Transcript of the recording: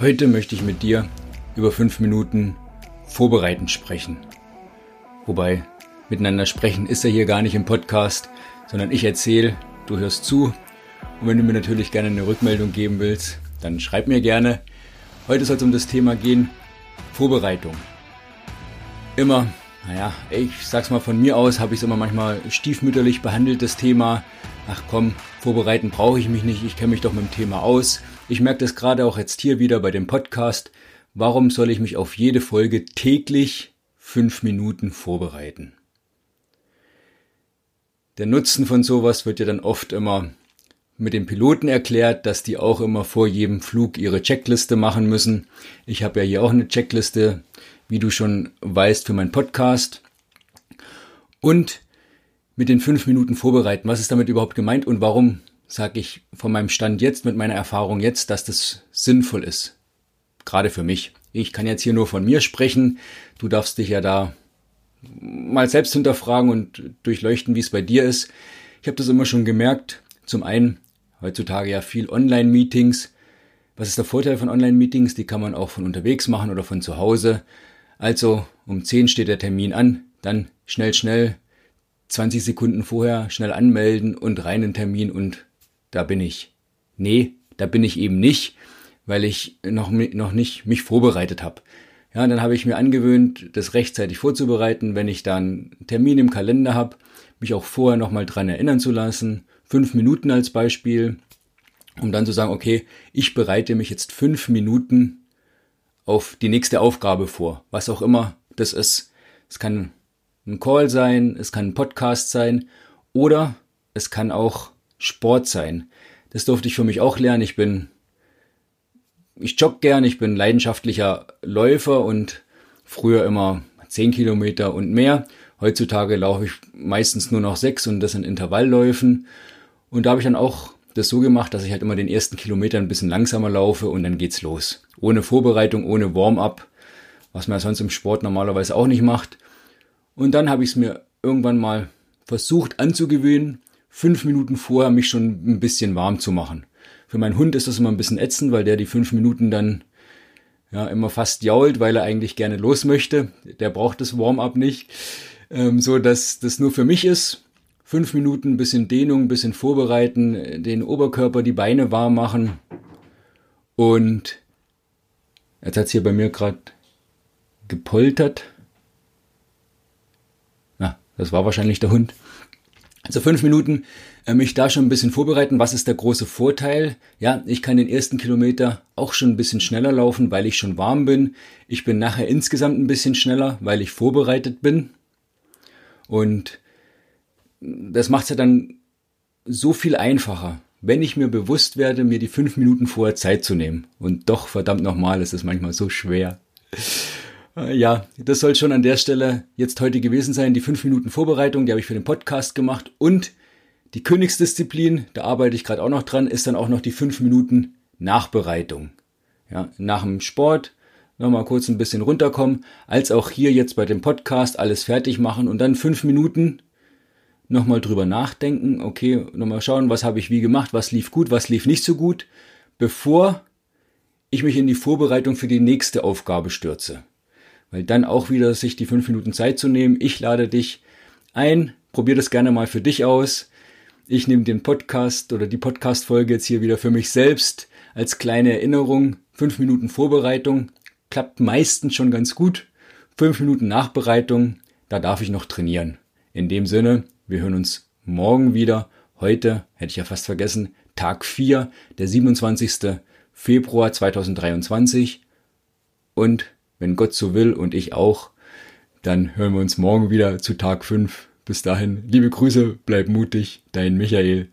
Heute möchte ich mit dir über fünf Minuten vorbereitend sprechen. Wobei miteinander sprechen ist ja hier gar nicht im Podcast, sondern ich erzähle, du hörst zu. Und wenn du mir natürlich gerne eine Rückmeldung geben willst, dann schreib mir gerne. Heute soll es um das Thema gehen, Vorbereitung. Immer, naja, ich sag's mal von mir aus, habe ich es immer manchmal stiefmütterlich behandelt, das Thema. Ach komm, vorbereiten brauche ich mich nicht, ich kenne mich doch mit dem Thema aus. Ich merke das gerade auch jetzt hier wieder bei dem Podcast. Warum soll ich mich auf jede Folge täglich fünf Minuten vorbereiten? Der Nutzen von sowas wird ja dann oft immer mit den Piloten erklärt, dass die auch immer vor jedem Flug ihre Checkliste machen müssen. Ich habe ja hier auch eine Checkliste, wie du schon weißt, für meinen Podcast. Und mit den fünf Minuten vorbereiten, was ist damit überhaupt gemeint und warum sage ich von meinem Stand jetzt, mit meiner Erfahrung jetzt, dass das sinnvoll ist. Gerade für mich. Ich kann jetzt hier nur von mir sprechen. Du darfst dich ja da mal selbst hinterfragen und durchleuchten, wie es bei dir ist. Ich habe das immer schon gemerkt. Zum einen heutzutage ja viel Online-Meetings. Was ist der Vorteil von Online-Meetings? Die kann man auch von unterwegs machen oder von zu Hause. Also um 10 steht der Termin an, dann schnell, schnell 20 Sekunden vorher schnell anmelden und rein in Termin und da bin ich. Nee, da bin ich eben nicht, weil ich noch, noch nicht mich vorbereitet habe. Ja, dann habe ich mir angewöhnt, das rechtzeitig vorzubereiten, wenn ich dann Termin im Kalender habe, mich auch vorher nochmal dran erinnern zu lassen. Fünf Minuten als Beispiel, um dann zu sagen, okay, ich bereite mich jetzt fünf Minuten auf die nächste Aufgabe vor, was auch immer das ist. Es kann ein Call sein, es kann ein Podcast sein oder es kann auch Sport sein. Das durfte ich für mich auch lernen. Ich bin, ich jogge gern, ich bin leidenschaftlicher Läufer und früher immer 10 Kilometer und mehr. Heutzutage laufe ich meistens nur noch sechs und das in Intervallläufen. Und da habe ich dann auch das so gemacht, dass ich halt immer den ersten Kilometer ein bisschen langsamer laufe und dann geht's los. Ohne Vorbereitung, ohne Warm-up, was man sonst im Sport normalerweise auch nicht macht. Und dann habe ich es mir irgendwann mal versucht anzugewöhnen, fünf Minuten vorher mich schon ein bisschen warm zu machen. Für meinen Hund ist das immer ein bisschen ätzend, weil der die fünf Minuten dann ja immer fast jault, weil er eigentlich gerne los möchte. Der braucht das Warm-up nicht. Ähm, so dass das nur für mich ist. Fünf Minuten, bisschen Dehnung, bisschen vorbereiten, den Oberkörper, die Beine warm machen. Und jetzt hat's hier bei mir gerade gepoltert. Na, das war wahrscheinlich der Hund. Also fünf Minuten äh, mich da schon ein bisschen vorbereiten. Was ist der große Vorteil? Ja, ich kann den ersten Kilometer auch schon ein bisschen schneller laufen, weil ich schon warm bin. Ich bin nachher insgesamt ein bisschen schneller, weil ich vorbereitet bin. Und das macht es ja dann so viel einfacher, wenn ich mir bewusst werde, mir die fünf Minuten vorher Zeit zu nehmen. Und doch, verdammt nochmal, ist es manchmal so schwer. Äh, ja, das soll schon an der Stelle jetzt heute gewesen sein. Die fünf Minuten Vorbereitung, die habe ich für den Podcast gemacht. Und die Königsdisziplin, da arbeite ich gerade auch noch dran, ist dann auch noch die fünf Minuten Nachbereitung. Ja, nach dem Sport nochmal kurz ein bisschen runterkommen, als auch hier jetzt bei dem Podcast alles fertig machen und dann fünf Minuten nochmal drüber nachdenken. Okay, nochmal schauen, was habe ich wie gemacht, was lief gut, was lief nicht so gut, bevor ich mich in die Vorbereitung für die nächste Aufgabe stürze weil dann auch wieder sich die fünf Minuten Zeit zu nehmen. Ich lade dich ein, probier das gerne mal für dich aus. Ich nehme den Podcast oder die Podcast-Folge jetzt hier wieder für mich selbst als kleine Erinnerung. Fünf Minuten Vorbereitung klappt meistens schon ganz gut. Fünf Minuten Nachbereitung, da darf ich noch trainieren. In dem Sinne, wir hören uns morgen wieder. Heute, hätte ich ja fast vergessen, Tag 4, der 27. Februar 2023. Und wenn Gott so will und ich auch, dann hören wir uns morgen wieder zu Tag 5. Bis dahin, liebe Grüße, bleib mutig, dein Michael.